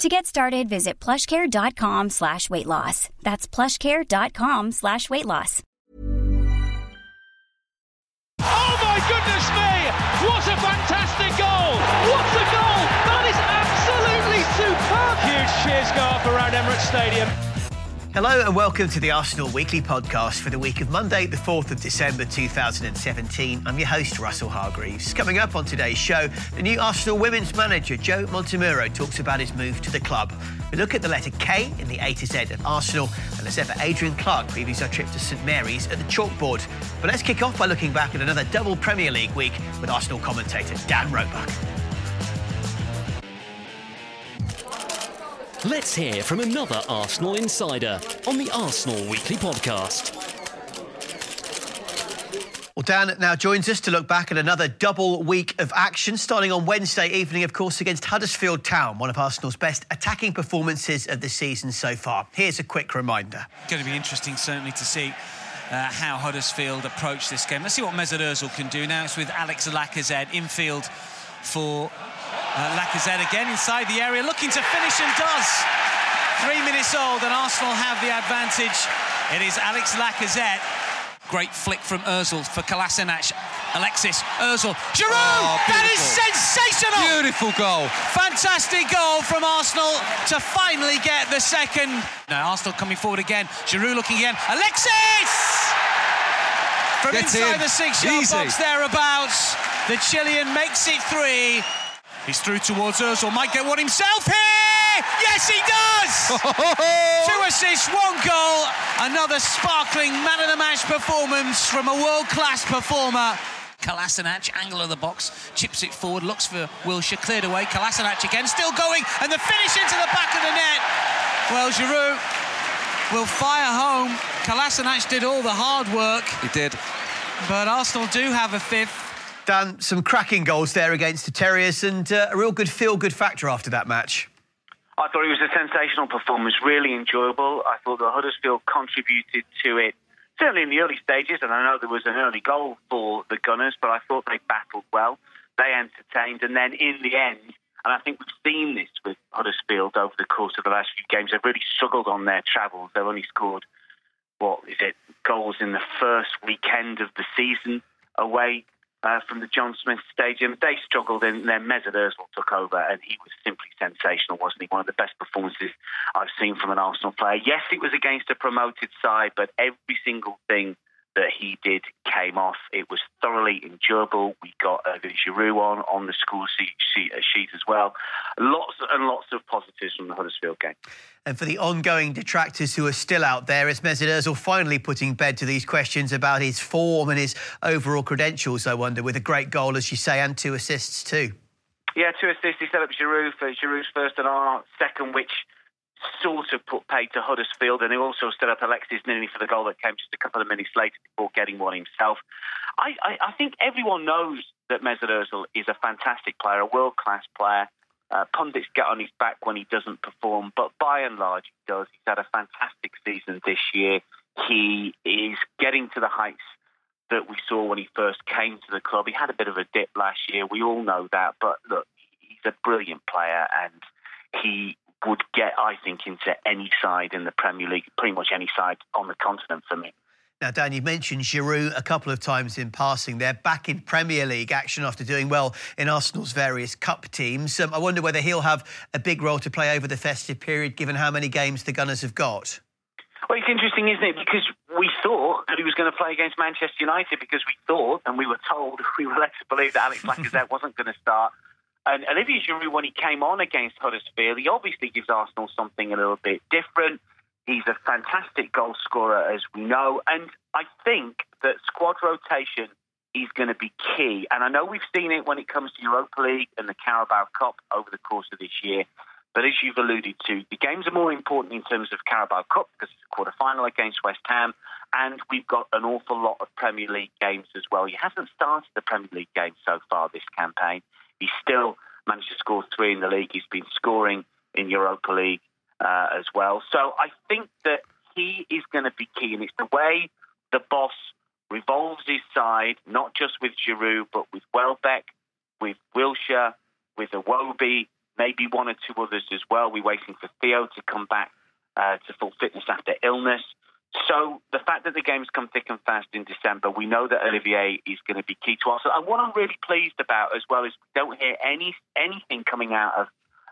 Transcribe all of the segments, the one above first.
To get started, visit plushcare.com slash weight loss. That's plushcare.com slash weight loss. Oh my goodness me! What a fantastic goal! What a goal! That is absolutely superb! Huge cheers go up around Emirates Stadium. Hello and welcome to the Arsenal Weekly Podcast for the week of Monday, the 4th of December 2017. I'm your host, Russell Hargreaves. Coming up on today's show, the new Arsenal women's manager, Joe Montemurro, talks about his move to the club. We look at the letter K in the A to Z of Arsenal, and as ever, Adrian Clark previews our trip to St Mary's at the chalkboard. But let's kick off by looking back at another double Premier League week with Arsenal commentator Dan Roebuck. Let's hear from another Arsenal insider on the Arsenal Weekly Podcast. Well, Dan now joins us to look back at another double week of action, starting on Wednesday evening, of course, against Huddersfield Town, one of Arsenal's best attacking performances of the season so far. Here's a quick reminder. Going to be interesting, certainly, to see uh, how Huddersfield approach this game. Let's see what Mesut Ozil can do. Now it's with Alex Lacazette infield for uh, Lacazette again inside the area, looking to finish and does. Three minutes old, and Arsenal have the advantage. It is Alex Lacazette. Great flick from Ozil for Kolasinac. Alexis, Ozil, Giroud! Oh, that is sensational! Beautiful goal. Fantastic goal from Arsenal to finally get the second. Now Arsenal coming forward again. Giroud looking again. Alexis! From Gets inside in. the six-yard box thereabouts, the Chilean makes it three. He's through towards Ozil. Might get one himself here. Yes, he does. Two assists, one goal. Another sparkling man of the match performance from a world-class performer. Kolasinac, angle of the box, chips it forward, looks for Wilshere, cleared away. Kolasinac again, still going, and the finish into the back of the net. Well, Giroud will fire home. Kolasinac did all the hard work, He did. but Arsenal do have a fifth. Dan, some cracking goals there against the Terriers and uh, a real good feel-good factor after that match. I thought it was a sensational performance, really enjoyable. I thought that Huddersfield contributed to it, certainly in the early stages, and I know there was an early goal for the Gunners, but I thought they battled well. They entertained, and then in the end, and I think we've seen this with Huddersfield over the course of the last few games, they've really struggled on their travels. They've only scored, what is it, goals in the first weekend of the season away uh, from the John Smith Stadium. They struggled, and then Mesut Ozil took over, and he was simply sensational, wasn't he? One of the best performances I've seen from an Arsenal player. Yes, it was against a promoted side, but every single thing that he did came off. It was thoroughly enjoyable. We got uh, Giroud on on the score sheet, sheet, uh, sheet as well. Lots and lots of positives from the Huddersfield game. And for the ongoing detractors who are still out there, is Mesut Ozil finally putting bed to these questions about his form and his overall credentials, I wonder, with a great goal, as you say, and two assists too. Yeah, two assists. He set up Giroud for Giroud's first and our second, which sort of put paid to Huddersfield, and he also set up Alexis Nini for the goal that came just a couple of minutes later before getting one himself. I, I, I think everyone knows that Mesut Ozil is a fantastic player, a world-class player. Uh, pundits get on his back when he doesn't perform, but by and large he does. He's had a fantastic season this year. He is getting to the heights that we saw when he first came to the club. He had a bit of a dip last year. We all know that. But look, he's a brilliant player and he would get, I think, into any side in the Premier League, pretty much any side on the continent for me. Now, Dan, you mentioned Giroud a couple of times in passing. They're back in Premier League action after doing well in Arsenal's various cup teams. Um, I wonder whether he'll have a big role to play over the festive period, given how many games the Gunners have got. Well, it's interesting, isn't it? Because we thought that he was going to play against Manchester United because we thought, and we were told, we were led to believe that Alex Lacazette wasn't going to start. And Olivier Giroud, when he came on against Huddersfield, he obviously gives Arsenal something a little bit different. He's a fantastic goal scorer, as we know. And I think that squad rotation is going to be key. And I know we've seen it when it comes to Europa League and the Carabao Cup over the course of this year. But as you've alluded to, the games are more important in terms of Carabao Cup because it's a quarter final against West Ham, and we've got an awful lot of Premier League games as well. He hasn't started the Premier League game so far this campaign. He's still managed to score three in the league. He's been scoring in Europa League uh, as well. So I think that he is going to be key, and it's the way the boss revolves his side, not just with Giroud, but with Welbeck, with Wilshere, with Iwobi, maybe one or two others as well. We're waiting for Theo to come back uh, to full fitness after illness. So the fact that the games come thick and fast in December, we know that Olivier is going to be key to us. And what I'm really pleased about as well is we don't hear any anything coming out of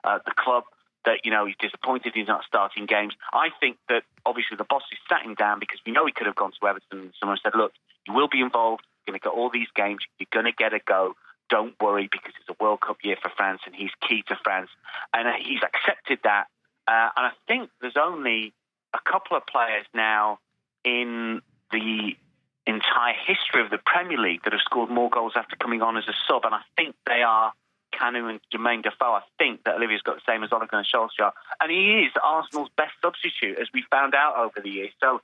uh, the club that you know he's disappointed he's not starting games. I think that obviously the boss is sat him down because we know he could have gone to Everton and someone said, "Look, you will be involved. You're going to get all these games. You're going to get a go. Don't worry because it's a World Cup year for France and he's key to France." And uh, he's accepted that. Uh, and I think there's only a couple of players now in the entire history of the Premier League that have scored more goals after coming on as a sub, and I think they are Kanu and Jermaine Defoe. I think that Olivier's got the same as Ole Gunnar Solskjaer, and he is Arsenal's best substitute, as we found out over the years. So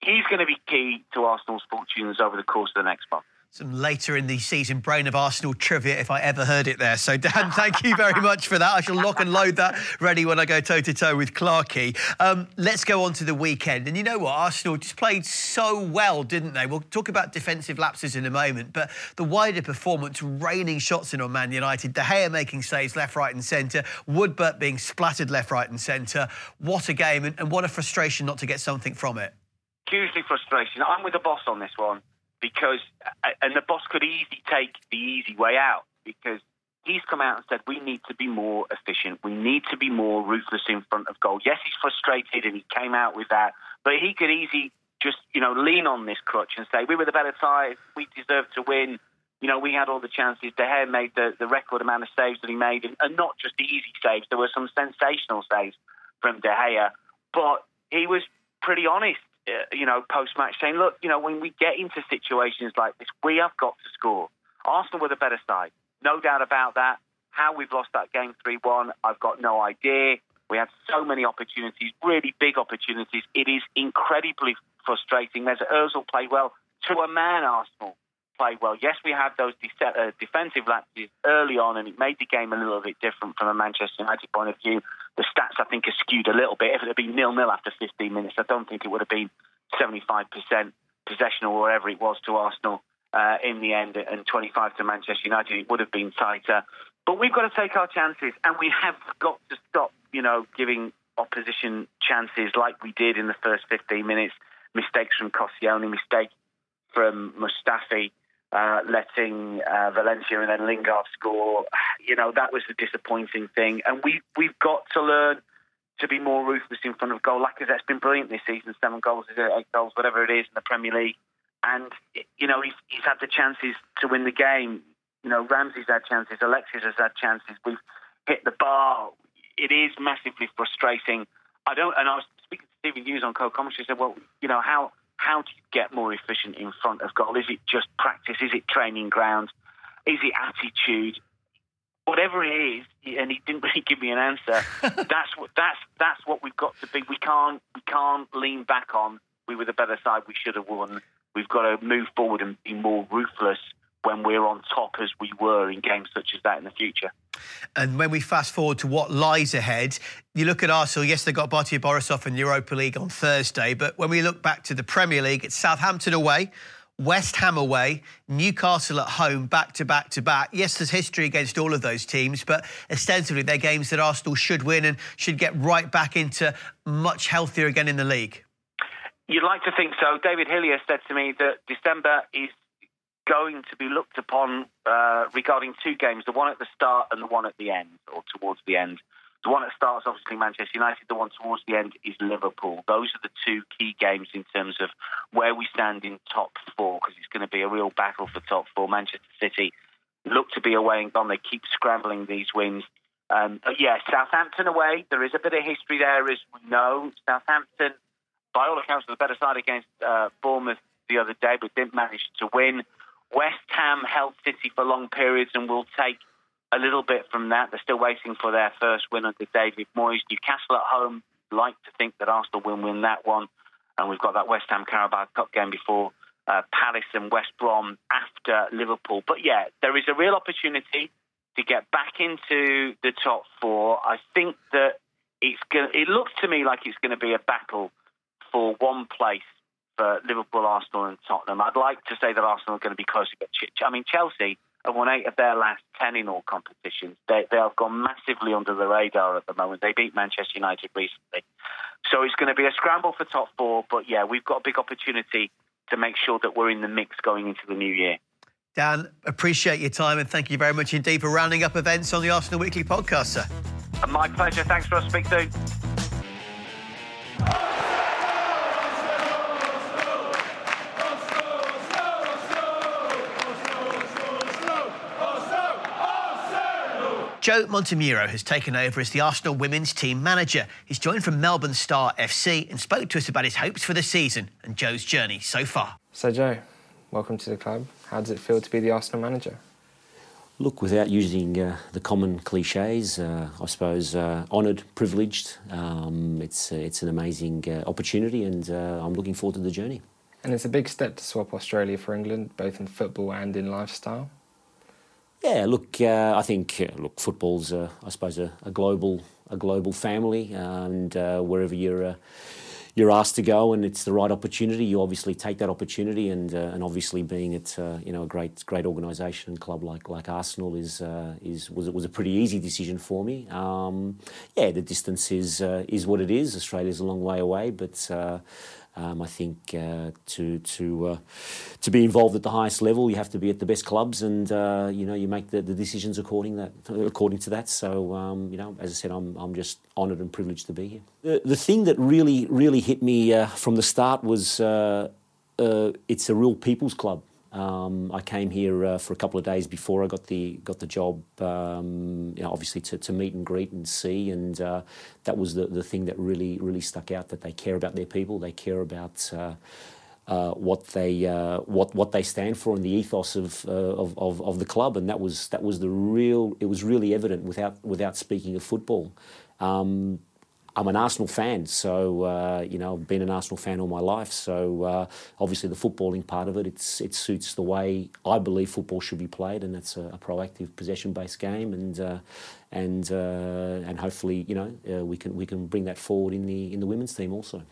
he's going to be key to Arsenal's fortunes over the course of the next month some later in the season brain of Arsenal trivia if I ever heard it there. So, Dan, thank you very much for that. I shall lock and load that ready when I go toe to toe with Clarkey. Um, let's go on to the weekend. And you know what? Arsenal just played so well, didn't they? We'll talk about defensive lapses in a moment, but the wider performance, raining shots in on Man United, De Gea making saves left, right, and centre, Woodbert being splattered left, right, and centre. What a game, and, and what a frustration not to get something from it. Hugely frustration. I'm with the boss on this one because, uh, and the boss could easily take the easy way out because he's come out and said we need to be more efficient. We need to be more ruthless in front of goal. Yes, he's frustrated and he came out with that, but he could easily just you know lean on this crutch and say we were the better side. We deserved to win. You know, we had all the chances. De Gea made the, the record amount of saves that he made, and, and not just the easy saves. There were some sensational saves from De Gea, but he was pretty honest you know, post match saying, look, you know, when we get into situations like this, we have got to score. Arsenal were the better side, no doubt about that. How we've lost that game 3 1, I've got no idea. We had so many opportunities, really big opportunities. It is incredibly frustrating. There's Ozil played well to a man, Arsenal played well. Yes, we had those de- uh, defensive lapses early on, and it made the game a little bit different from a Manchester United point of view. The stats, I think, are skewed a little bit. If it had been nil-nil after 15 minutes, I don't think it would have been 75% possession or whatever it was to Arsenal uh, in the end, and 25 to Manchester United. It would have been tighter. But we've got to take our chances, and we have got to stop, you know, giving opposition chances like we did in the first 15 minutes. Mistakes from Koscielny, mistake from Mustafi uh, letting uh, Valencia and then Lingard score. You know, that was the disappointing thing. And we, we've got to learn to be more ruthless in front of goal. Lacazette's been brilliant this season, seven goals, eight goals, whatever it is in the Premier League. And, you know, he's, he's had the chances to win the game. You know, Ramsey's had chances, Alexis has had chances. We've hit the bar. It is massively frustrating. I don't, and I was speaking to Stephen Hughes on co-commentary, said, well, you know, how how do you get more efficient in front of goal? Is it just practice? Is it training ground? Is it attitude? Whatever it is, and he didn't really give me an answer. that's what that's that's what we've got to be. We can't we can't lean back on. We were the better side. We should have won. We've got to move forward and be more ruthless when we're on top as we were in games such as that in the future. And when we fast forward to what lies ahead, you look at Arsenal, yes, they got Bate Borisov in the Europa League on Thursday, but when we look back to the Premier League, it's Southampton away, West Ham away, Newcastle at home, back to back to back. Yes, there's history against all of those teams, but ostensibly they're games that Arsenal should win and should get right back into much healthier again in the league. You'd like to think so. David Hillier said to me that December is going to be looked upon uh, regarding two games, the one at the start and the one at the end, or towards the end. The one that starts, obviously, Manchester United. The one towards the end is Liverpool. Those are the two key games in terms of where we stand in top four, because it's going to be a real battle for top four. Manchester City look to be away and gone. They keep scrambling these wins. Um, yeah, Southampton away. There is a bit of history there, as we know. Southampton, by all accounts, was the better side against uh, Bournemouth the other day, but didn't manage to win. West Ham held City for long periods and will take a little bit from that. They're still waiting for their first win under David Moyes. Newcastle at home like to think that Arsenal will win that one. And we've got that West Ham Carabao Cup game before uh, Palace and West Brom after Liverpool. But yeah, there is a real opportunity to get back into the top four. I think that it's going it looks to me like it's going to be a battle for one place for Liverpool, Arsenal, and Tottenham. I'd like to say that Arsenal are going to be closer, but I mean Chelsea have won eight of their last ten in all competitions. They, they have gone massively under the radar at the moment. They beat Manchester United recently, so it's going to be a scramble for top four. But yeah, we've got a big opportunity to make sure that we're in the mix going into the new year. Dan, appreciate your time and thank you very much indeed for rounding up events on the Arsenal Weekly podcast, sir. My pleasure. Thanks for us. Speak soon. Joe Montemurro has taken over as the Arsenal women's team manager. He's joined from Melbourne Star FC and spoke to us about his hopes for the season and Joe's journey so far. So, Joe, welcome to the club. How does it feel to be the Arsenal manager? Look, without using uh, the common cliches, uh, I suppose uh, honoured, privileged. Um, it's uh, it's an amazing uh, opportunity, and uh, I'm looking forward to the journey. And it's a big step to swap Australia for England, both in football and in lifestyle. Yeah, look, uh, I think uh, look, football's uh, I suppose a, a, global a global family, and uh, wherever you're uh, you're asked to go, and it's the right opportunity, you obviously take that opportunity, and uh, and obviously being at you know a great great organisation and club like like Arsenal is is was was a pretty easy decision for me. Um, yeah, the distance is is what it is. Australia's a long way away, but um, I think uh, to to uh, to be involved at the highest level, you have to be at the best clubs, and uh, you know you make the, the, decisions according that according to that. So um, you know, as I said, I'm I'm just honoured and privileged to be here. The, the thing that really really hit me uh, from the start was uh, uh, it's a real people's club. Um, I came here uh, for a couple of days before I got the got the job. Um, you know, obviously to, to meet and greet and see, and uh, that was the, the thing that really really stuck out. That they care about their people. They care about. Uh, uh what they uh, what what they stand for and the ethos of, uh, of, of of the club, and that was that was the real. It was really evident without without speaking of football. Um, I'm an Arsenal fan, so uh, you know I've been an Arsenal fan all my life. So uh, obviously the footballing part of it, it's it suits the way I believe football should be played, and that's a, a proactive possession-based game, and uh, and uh, and hopefully you know uh, we can we can bring that forward in the in the women's team also.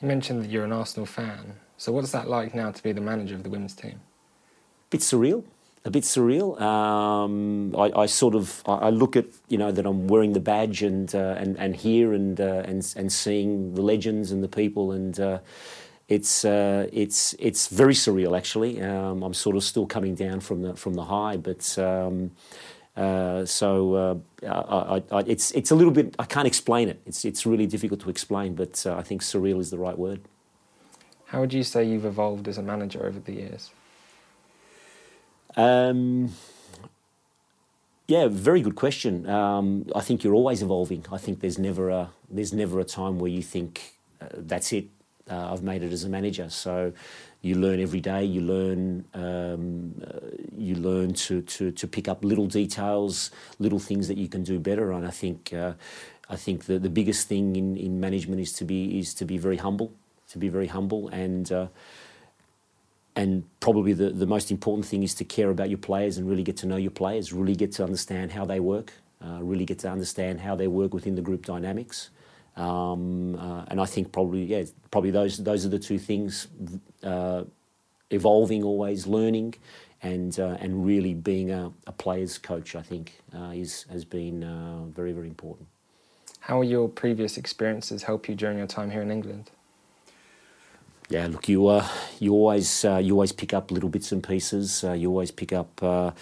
You mentioned that you're an Arsenal fan. So what's that like now to be the manager of the women's team? Bit surreal a bit surreal. Um, I, I, sort of I look at you know that I'm wearing the badge and uh, and and here and uh, and and seeing the legends and the people and. Uh, it's uh, it's it's very surreal actually. Um, I'm sort of still coming down from the from the high, but um, uh, so uh, I, I, it's it's a little bit. I can't explain it. It's it's really difficult to explain, but I think surreal is the right word. How would you say you've evolved as a manager over the years? Um, yeah, very good question. Um, I think you're always evolving. I think there's never a there's never a time where you think uh, that's it. Uh, I've made it as a manager. So you learn every day. You learn um, uh, you learn to, to to pick up little details, little things that you can do better. And I think uh, I think the, the biggest thing in, in management is to be is to be very humble, to be very humble and uh, and probably the, the most important thing is to care about your players and really get to know your players, really get to understand how they work, uh, really get to understand how they work within the group dynamics. Um, uh, and I think probably, yeah, probably those, those are the two things uh, evolving, always learning, and, uh, and really being a, a, player's coach, I think, uh, is, has been uh, very, very important. How will your previous experiences help you during your time here in England? Yeah, look, you uh, you always uh, you always pick up little bits and pieces. Uh, you always pick up. Uh,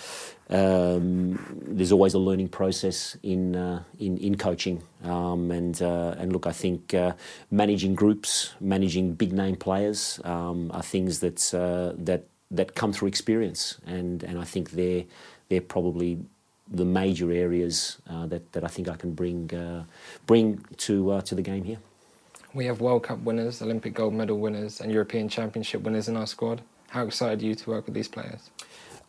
um, there's always a learning process in uh, in, in coaching, um, and uh, and look, I think managing groups, managing big name players, um, are things that that that come through experience, and and I think they're they're probably the major areas that that I think I can bring bring to to the game here. We have World Cup winners, Olympic gold medal winners, and European Championship winners in our squad. How excited are you to work with these players?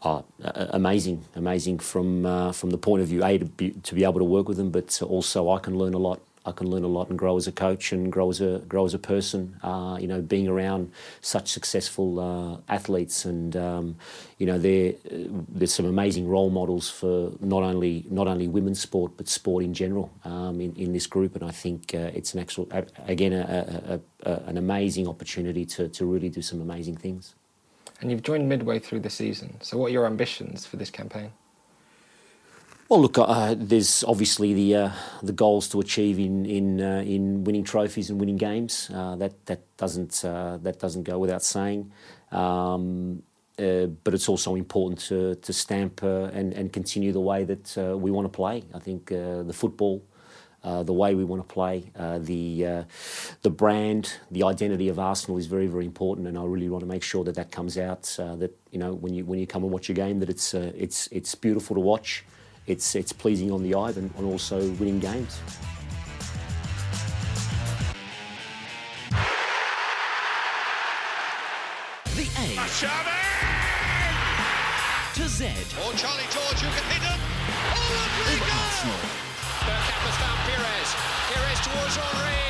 Oh, amazing, amazing from uh, from the point of view a to be, to be able to work with them, but also I can learn a lot I can learn a lot and grow as a coach and grow as a grow as a person. Uh, you know, being around such successful uh, athletes, and um, you know, there there's some amazing role models for not only not only women's sport but sport in general um, in, in this group. And I think uh, it's an actual again a, a, a, an amazing opportunity to to really do some amazing things. And you've joined midway through the season. So, what are your ambitions for this campaign? Well, look, uh, there's obviously the uh, the goals to achieve in in uh, in winning trophies and winning games. Uh, that that doesn't uh, that doesn't go without saying. Um, uh, but it's also important to to stamp and and continue the way that we want to play. I think the football. the way we want to play, the the brand, the identity of Arsenal is very very important, and I really want to make sure that that comes out. that you know when you when you come and watch a game, that it's it's it's beautiful to watch it's, it's pleasing on the eye and, and also winning games. The A to Z. Or Charlie George who can hit him. Oh, Rodrigo! Arsenal. Bergkamp has found Pires. Pires towards Henry.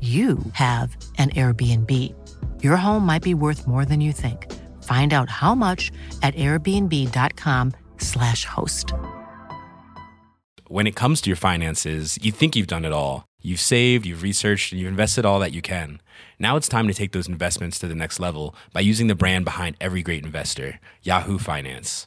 you have an Airbnb. Your home might be worth more than you think. Find out how much at airbnb.com/slash host. When it comes to your finances, you think you've done it all. You've saved, you've researched, and you've invested all that you can. Now it's time to take those investments to the next level by using the brand behind every great investor, Yahoo Finance.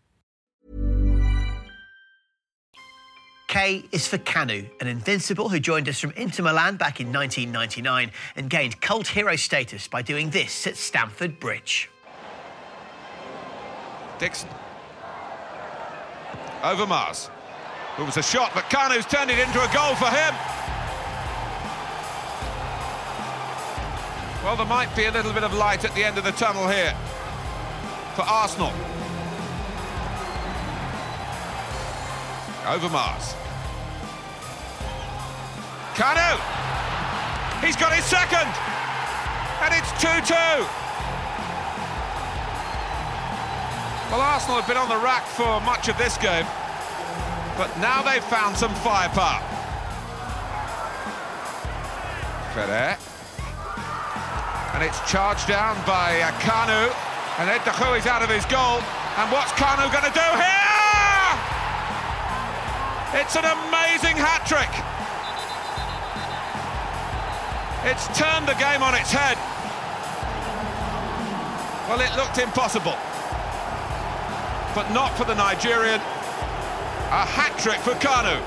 K is for Kanu, an invincible who joined us from Inter Milan back in 1999 and gained cult hero status by doing this at Stamford Bridge. Dixon Overmars. It was a shot, but Kanu's turned it into a goal for him. Well, there might be a little bit of light at the end of the tunnel here for Arsenal. Overmars. Kanu! He's got his second! And it's 2-2! Well, Arsenal have been on the rack for much of this game, but now they've found some firepower. Ferrer. And it's charged down by Kanu. And Ed is out of his goal. And what's Kanu going to do here? It's an amazing hat-trick. It's turned the game on its head. Well, it looked impossible. but not for the Nigerian. A hat trick for Kanu.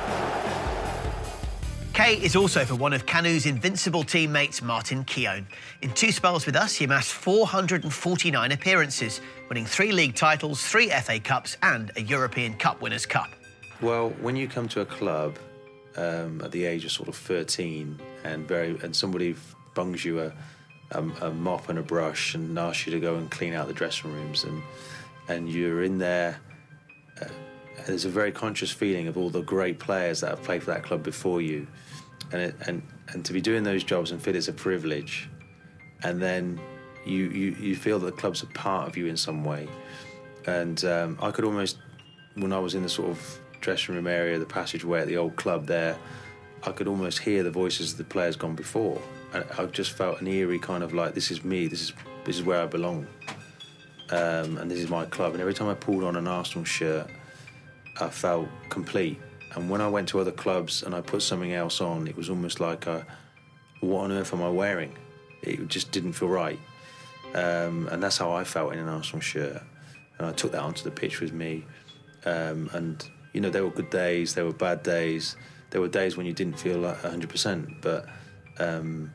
K is also for one of Kanu's invincible teammates, Martin Keown. In two spells with us, he amassed 449 appearances, winning three league titles, three FA Cups, and a European Cup Winners' Cup. Well, when you come to a club um, at the age of sort of 13 and very and somebody bungs you a, a, a mop and a brush and asks you to go and clean out the dressing rooms and and you're in there uh, there's a very conscious feeling of all the great players that have played for that club before you. And it, and and to be doing those jobs and feel it's a privilege. And then you you, you feel that the club's a part of you in some way. And um, I could almost when I was in the sort of dressing room area, the passageway at the old club there, I could almost hear the voices of the players gone before. And I just felt an eerie kind of like, this is me, this is this is where I belong, um, and this is my club. And every time I pulled on an Arsenal shirt, I felt complete. And when I went to other clubs and I put something else on, it was almost like, a, what on earth am I wearing? It just didn't feel right. Um, and that's how I felt in an Arsenal shirt. And I took that onto the pitch with me. Um, and you know, there were good days, there were bad days, there were days when you didn't feel like 100%. But, um,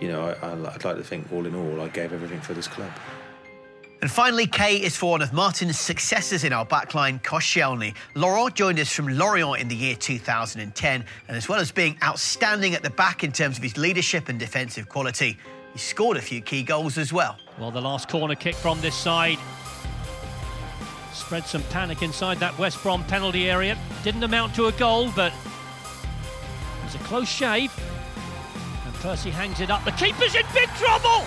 you know, I, would like to think all in all, I gave everything for this club. And finally, K is for one of Martin's successors in our backline, Koscielny. Laurent joined us from Lorient in the year 2010, and as well as being outstanding at the back in terms of his leadership and defensive quality, he scored a few key goals as well. Well, the last corner kick from this side spread some panic inside that West Brom penalty area. Didn't amount to a goal, but it was a close shave. And Persie hangs it up. The keeper's in big trouble!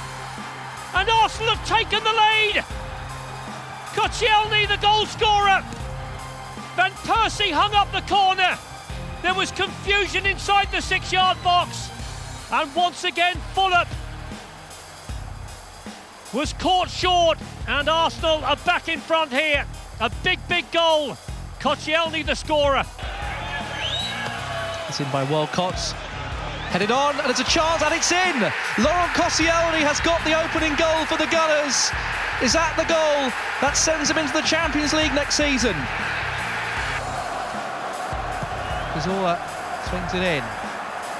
And Arsenal have taken the lead! Koscielny, the goal scorer! Van Persie hung up the corner. There was confusion inside the six yard box. And once again, Fulham was caught short, and Arsenal are back in front here. A big, big goal. Koscielny, the scorer. It's in by Walcott. Headed on, and it's a chance, and it's in. Laurent Koscielny has got the opening goal for the Gunners. Is that the goal that sends him into the Champions League next season? Cazorla swings it in.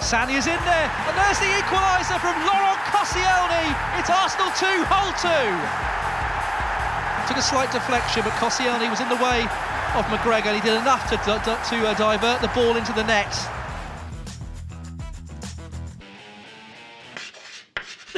Sagna is in there, and there's the equaliser from Laurent Koscielny. It's Arsenal 2, Hull 2 took a slight deflection, but Koscielny was in the way of McGregor. And he did enough to, to, to uh, divert the ball into the net.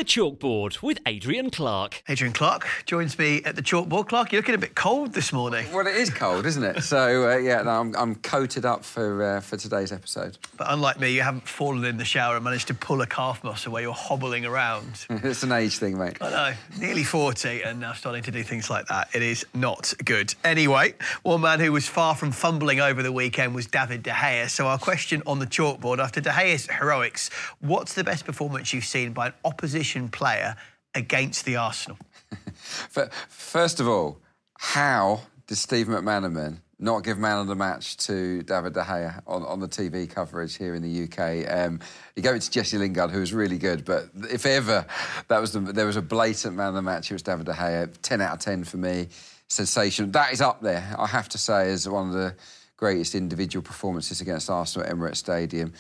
The Chalkboard with Adrian Clark. Adrian Clark joins me at the Chalkboard. Clark, you're looking a bit cold this morning. Well, it is cold, isn't it? So, uh, yeah, no, I'm, I'm, coated up for uh, for today's episode. But unlike me, you haven't fallen in the shower and managed to pull a calf muscle where you're hobbling around. it's an age thing, mate. I know. Nearly 40 and now starting to do things like that. It is not good. Anyway, one man who was far from fumbling over the weekend was David De Gea. So, our question on the Chalkboard after De Gea's heroics, what's the best performance you've seen by an opposition? Opposition player against the Arsenal? First of all, how did Steve McManaman not give man of the match to David De Gea on, on the TV coverage here in the UK? Um, he gave it to Jesse Lingard, who was really good, but if ever that was the, there was a blatant man of the match, it was David De Gea. 10 out of 10 for me. Sensation. That is up there, I have to say, as one of the greatest individual performances against Arsenal at Emirates Stadium.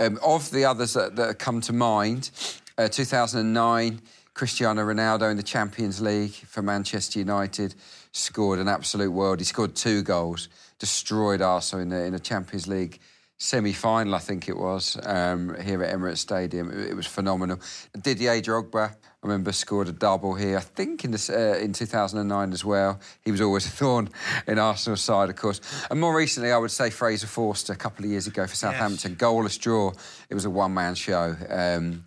Um, of the others that, that come to mind, uh, 2009, Cristiano Ronaldo in the Champions League for Manchester United scored an absolute world. He scored two goals, destroyed Arsenal in the, in the Champions League semi-final, I think it was, um, here at Emirates Stadium. It, it, was phenomenal. Didier Drogba, I remember, scored a double here. I think in this, uh, in 2009 as well. He was always a thorn in Arsenal's side, of course. And more recently, I would say Fraser Forster a couple of years ago for Southampton. Yes. Goalless draw. It was a one-man show. Um,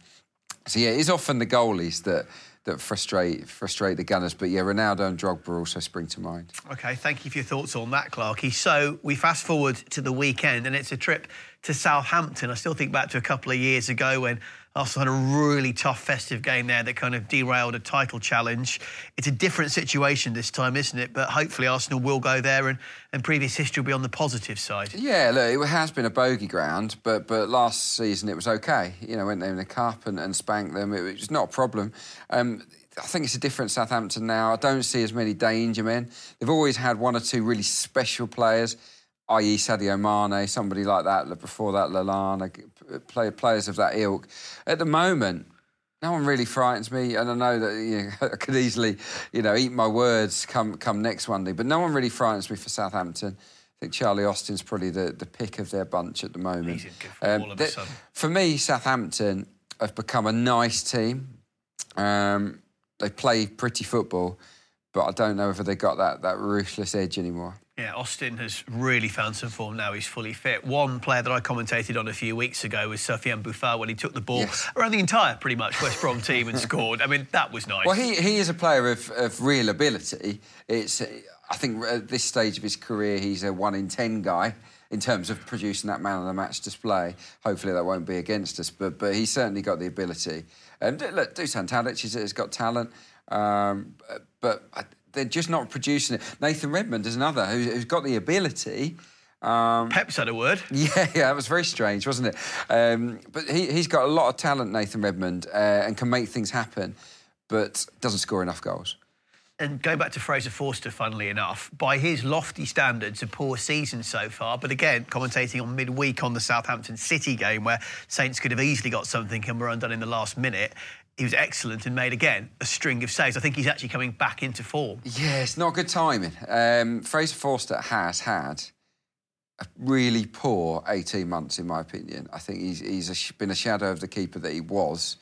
so yeah, it's often the goalies that that frustrate frustrate the Gunners. But yeah, Ronaldo and Drogba also spring to mind. Okay, thank you for your thoughts on that, Clarky. So we fast forward to the weekend, and it's a trip to Southampton. I still think back to a couple of years ago when Arsenal had a really tough festive game there that kind of derailed a title challenge. It's a different situation this time, isn't it? But hopefully Arsenal will go there and, and previous history will be on the positive side. Yeah, look, it has been a bogey ground, but but last season it was okay. You know, went there in the cup and, and spanked them. It was not a problem. Um, I think it's a different Southampton now. I don't see as many danger men. They've always had one or two really special players, i.e. Sadio Mane, somebody like that. Before that, Lallana, play, players of that ilk. At the moment, no one really frightens me, and I know that you know, I could easily, you know, eat my words come come next Monday. But no one really frightens me for Southampton. I think Charlie Austin's probably the, the pick of their bunch at the moment. Um, th- for me, Southampton have become a nice team. Um, they play pretty football, but I don't know whether they got that that ruthless edge anymore. Yeah, Austin has really found some form now. He's fully fit. One player that I commentated on a few weeks ago was Sofiane Boufal when he took the ball Yes. around the entire, pretty much, West Brom team and scored. I mean, that was nice. Well, he, he is a player of, of real ability. It's I think at this stage of his career, he's a one in ten guy in terms of producing that man of the match display. Hopefully, that won't be against us, but but he's certainly got the ability. Um, d- look, Dusan Tadic has, has got talent, um, but I- they're just not producing it. Nathan Redmond is another who's, who's got the ability. Um, Pep's had a word. Yeah, yeah, that was very strange, wasn't it? Um, but he, he's got a lot of talent, Nathan Redmond, uh, and can make things happen, but doesn't score enough goals. And going back to Fraser Forster, funnily enough, by his lofty standards, a poor season so far. But again, commentating on midweek on the Southampton City game, where Saints could have easily got something and were undone in the last minute, he was excellent and made again a string of saves. I think he's actually coming back into form. Yeah, it's not good timing. Um, Fraser Forster has had a really poor 18 months, in my opinion. I think he's, he's a, been a shadow of the keeper that he was.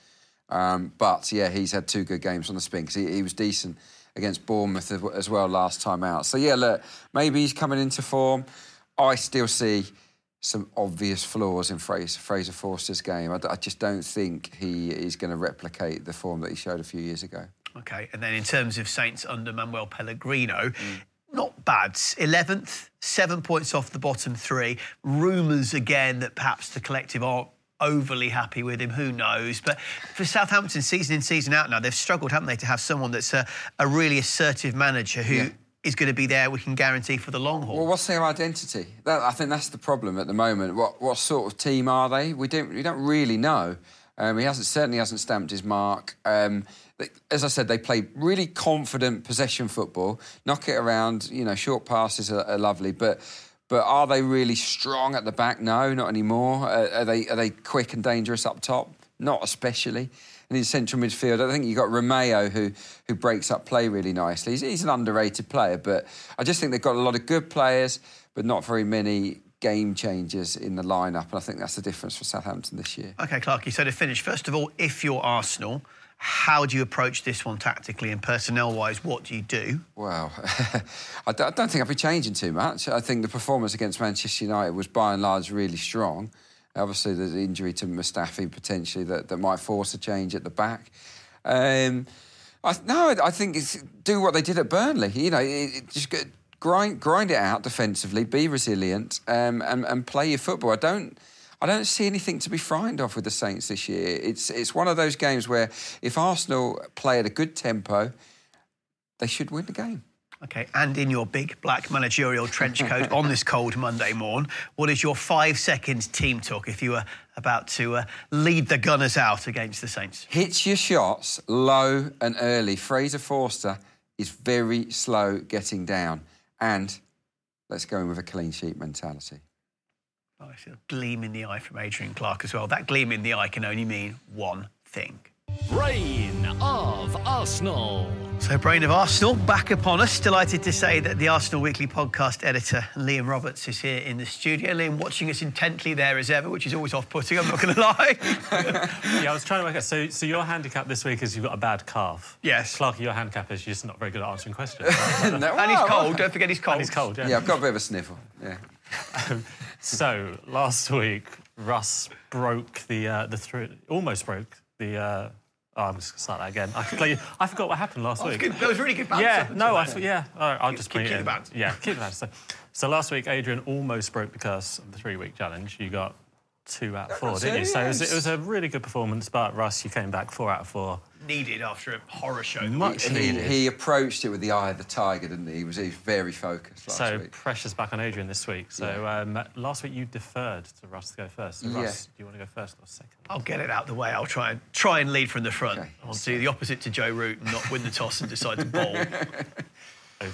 Um, but yeah, he's had two good games on the spin because he, he was decent against Bournemouth as- as well last time out. So yeah, look, maybe he's coming into form. I still see some obvious flaws in Fraser, Fraser Forster's game. I just don't think he is going to replicate the form that he showed a few years ago. Okay, and then in terms of Saints under Manuel Pellegrino, mm. not bad. 11th, seven points off the bottom three. Rumours again that perhaps the collective aren't overly happy with him. Who knows? But for Southampton, season in, season out now, they've struggled, haven't they, to have someone that's a, a really assertive manager who is going to be there, we can guarantee, for the long haul. Well, what's their identity? That, I think that's the problem at the moment. What what sort of team are they? We don't we don't really know. Um, he hasn't certainly hasn't stamped his mark. Um, as I said, they play really confident possession football, knock it around. You know, short passes are, are lovely, but but are they really strong at the back? No, not anymore. Uh, are they are they quick and dangerous up top? Not especially. And in central midfield, I think you've got Romeu who who breaks up play really nicely. He's, he's an underrated player, but I just think they've got a lot of good players, but not very many game changers in the lineup. And I think that's the difference for Southampton this year. Okay, Clarky, so to finish, first of all, if you're Arsenal, how do you approach this one tactically and personnel wise? What do you do? Well, I don't think I'll be changing too much. I think the performance against Manchester United was by and large really strong. Obviously, there's the injury to Mustafi potentially that, that might force a change at the back. Um, I, no, I- I think it's do what they did at Burnley. You know, it, it just grind grind it out defensively, be resilient, um, and, and play your football. I don't. I don't see anything to be frightened of with the Saints this year. It's it's one of those games where if Arsenal play at a good tempo, they should win the game. Okay, and in your big black managerial trench coat on this cold Monday morn, what is your five seconds team talk if you were about to uh, lead the Gunners out against the Saints? Hit your shots low and early. Fraser Forster is very slow getting down. And let's go in with a clean sheet mentality. Oh, I see a gleam in the eye from Adrian Clark as well. That gleam in the eye can only mean one thing. Brain of Arsenal. So, Brain of Arsenal back upon us. Delighted to say that the Arsenal Weekly podcast editor, Liam Roberts, is here in the studio. Liam watching us intently there as ever, which is always off putting, I'm not going to lie. yeah, I was trying to work out. So, so your handicap this week is you've got a bad calf. Yes. Clarky, your handicap is you're just not very good at answering questions. No, and he's well, cold, don't forget he's cold. And he's cold, yeah. Yeah, I've got a bit of a sniffle. Yeah. Um, so last week, Russ broke the uh, the three, almost broke the. Uh, oh, I'm just gonna start that again. I, completely, I forgot what happened last oh, That week. good- that was really good banter Yeah, no, I yeah. All right, I'll just Keep- bring keep it the in. banter. Yeah, keep the banter. So, so last week, Adrian almost broke the curse of the three week challenge. You got two out of four, didn't you? So it was, it was a really good performance, but Russ, you came back four out of four. Needed after a horror show. Much He, needed. he approached it with the eye of the tiger, didn't he? He was, he was very focused last so week. pressure's back on Adrian this week. So um, last week you deferred to Russ to go first. So Yeah. Russ, do you want to go first or second? I'll get it out the way. I'll try and try and lead from the front. I'll do the opposite to Joe Root and not win the toss and decide to bowl.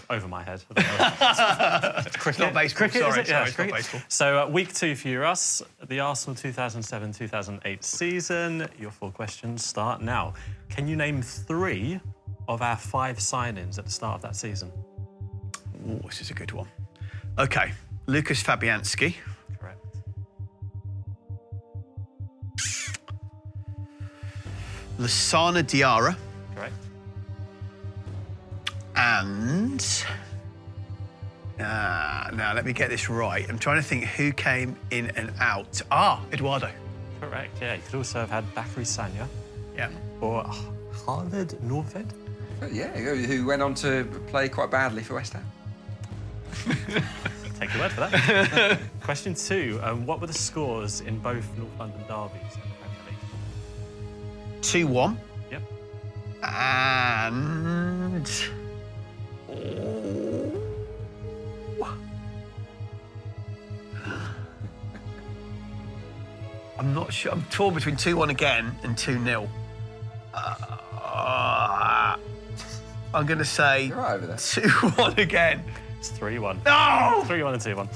Over, my head. I don't know. It's not baseball. Cricket, sorry, sorry, Yeah, it's not baseball. So, uh, week two for you, Russ. The Arsenal 2007-2008 season. Your four questions start now. Can you name three of our five signings at the start of that season? Ooh, this is a good one. Okay, Lukasz Fabianski. Correct. Lassana Diarra. Correct. And ah, now let me get this right. I'm trying to think who came in and out. Ah, Eduardo. Correct, yeah. You could also have had Bacary Sagna. Yeah. Or Havard Nordtveit. Yeah, who who went on to play quite badly for West Ham. Take your word for that. Question two. Um, what were the scores in both North London derbies in the Premier League? 2 1. Yep. And. I'm not sure. I'm torn between 2 1 again and 2 0. Uh, I'm going to say 2 1 again. It's 3 1. No! 3 1 and 2 1.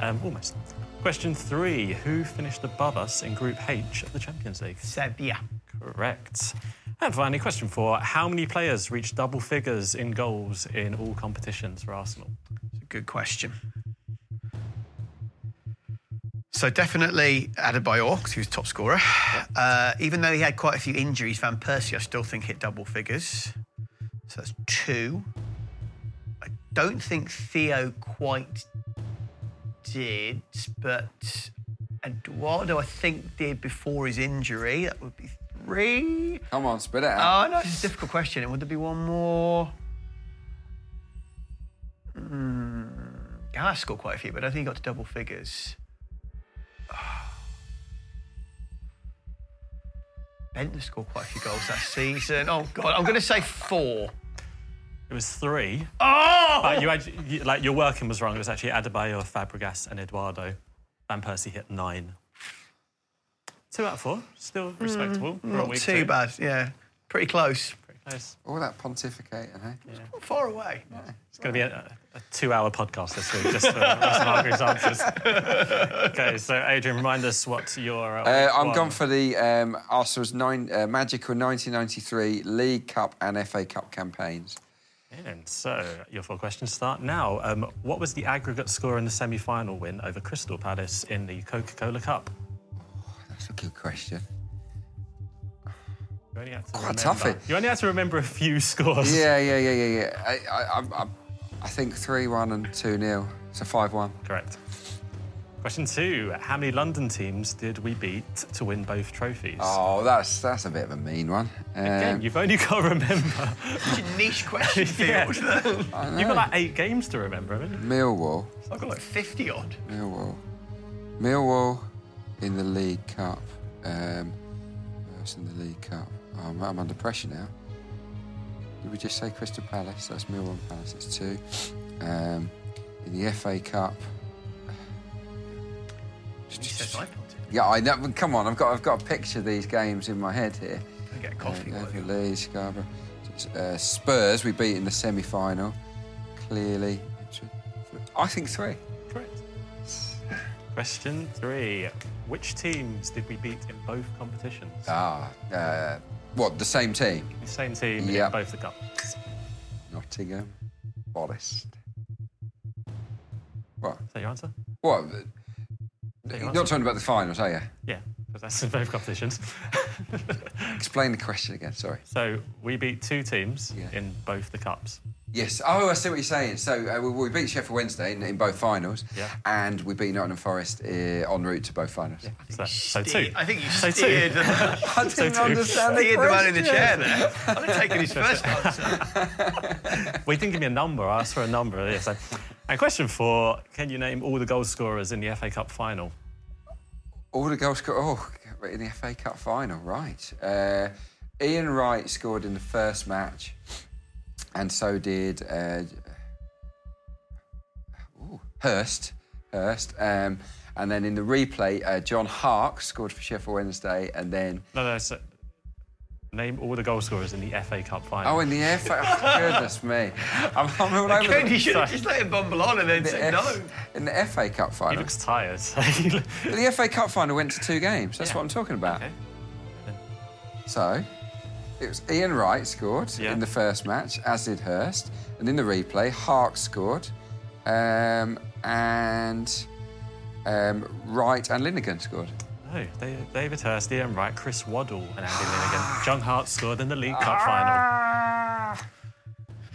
Um, almost. Question three. Who finished above us in Group H of the Champions League? Sevilla. Correct. And finally, question four. How many players reached double figures in goals in all competitions for Arsenal? It's a good question. So definitely Adebayor, because he was top scorer. Uh, even though he had quite a few injuries, Van Persie, I still think hit double figures. So that's two. I don't think Theo quite did, but Eduardo, I think, did before his injury. That would be three. Come on, spit it out. Oh, no, it's a difficult question. And would there be one more? Hmm. Gallas scored quite a few, but I think he got to double figures. Bendtner scored quite a few goals that season. Oh, God, I'm going to say four. It was three. Oh! But you, had, you like your working was wrong. It was actually Adebayor, Fabregas, and Eduardo. Van Persie hit nine. Two out of four. Still respectable for a Not week too two. bad, yeah. Pretty close. Nice. All that pontificating, eh? Not far away. Yeah. It's going to be a, a two-hour podcast this week just for Russ and Hargreaves answers. okay, so Adrian, remind us what your. Uh, Uh, I'm gone for the um, Arsenal's nine, uh, magical 1993 League Cup and FA Cup campaigns. And so, your four questions start now. Um, what was the aggregate score in the semi-final win over Crystal Palace in the Coca-Cola Cup? That's a good question. You only had to Quite remember, tough. You only had to remember a few scores. Yeah, yeah, yeah, yeah, yeah. I, I, I, I, I think 3 1 and 2 0. So 5 1. Correct. Question two: How many London teams did we beat to win both trophies? Oh, that's that's a bit of a mean one. Again, Um, you've only got to remember. Such a niche question Yeah. field. I know. You've got like eight games to remember, haven't you? Millwall. I've got like 50 odd. Millwall. Millwall in the League Cup. Um, who in the League Cup? Oh, I'm, I'm under pressure now. Did we just say Crystal Palace? That's Millwall and Palace. That's two. Um, in the FA Cup. He says I can't do Yeah, I know. Come on, I've got I've got to picture of these games in my head here. I Get a coffee. Uh, while Everton, you're- Leeds, Scarborough. Uh, Spurs, we beat in the semi-final. Clearly, I think three. Correct. Question three: Which teams did we beat in both competitions? Ah, uh, what? The same team? The same team Yep. in both the cups. Nottingham, Forest. What? Is that your answer? What? that You're your not talking about the finals, are you? Yeah, because that's in both competitions. Explain the question again. Sorry. so we beat two teams in both the cups. Yes. Oh, I see what you're saying. So uh, we, we beat Sheffield Wednesday in, in both finals, Yeah. and we beat Nottingham Forest uh, en route to both finals. So, so two. I think you So steered, the, I didn't So two. understand the steered the man in the chair there. I'd have taken his first answer. Well, you didn't give me a number. I asked for a number. Yeah, so. And question four: Can you name all the goal scorers in the FA Cup final? All the goals scored. Oh, in the FA Cup final, right? Uh, Ian Wright scored in the first match, and so did uh, ooh, Hirst. Hirst. Um, and then in the replay, uh, John Hark scored for Sheffield Wednesday, and then No, no. So name all the goal scorers in the FA Cup final. oh, in the FA. Oh, goodness me, I'm, I'm all over. The- you should have just let him bumble on and then the said F- no. In the FA Cup final. He looks tired. The FA Cup final went to two games. That's what I'm talking about. So, it was Ian Wright scored Yeah. in the first match, as did Hirst. And in the replay, Hark scored. Um, and um, Wright and Linighan scored. No, Da- David Hirst, Ian Wright, Chris Waddle, and Andy Linighan. John Hart scored in the League Cup Ah. final.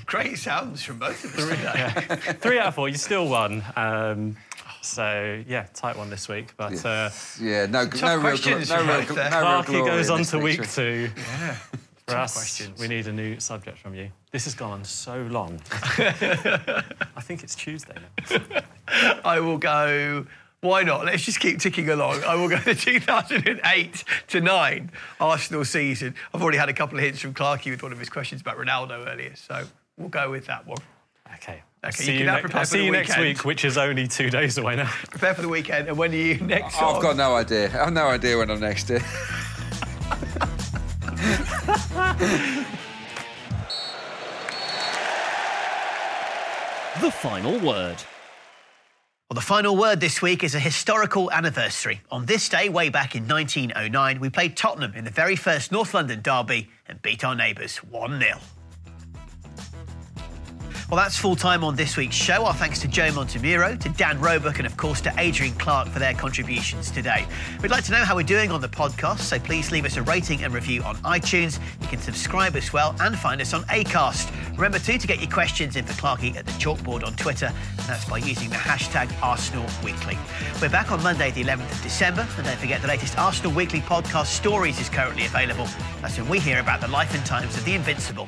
Great sounds from both of us today. Three out of four, you still won. Um, so yeah, tight one this week. But uh, Yeah, no, Tough no real, gl- questions no you real, had gl- there. no real Clarky glory goes in on this to week victory. two. Yeah. For Tough us, questions. we need a new subject from you. This has gone on so long. I think it's Tuesday now. I will go. Why not? Let's just keep ticking along. I will go to 2008 to 9 Arsenal season. I've already had a couple of hints from Clarkey with one of his questions about Ronaldo earlier, so we'll go with that one. Okay. I'll Okay, see you you, can ne- I'll see the you next week, which is only two days away now. Prepare for the weekend, and when are you next I've on? got no idea. I've no idea when I'm next here. The final word. Well, the final word this week is a historical anniversary. On this day, way back in 1909, we played Tottenham in the very first North London derby and beat our neighbours 1 0. Well, that's full time on this week's show. Our thanks to Joe Montemurro, to Dan Roebuck, and of course to Adrian Clark for their contributions today. We'd like to know how we're doing on the podcast, so please leave us a rating and review on iTunes. You can subscribe as well and find us on Acast. Remember too to get your questions in for Clarky at the chalkboard on Twitter, and that's by using the hashtag Arsenal Weekly. We're back on Monday, the 11th of December, and don't forget the latest Arsenal Weekly podcast Stories is currently available. That's when we hear about the life and times of the invincible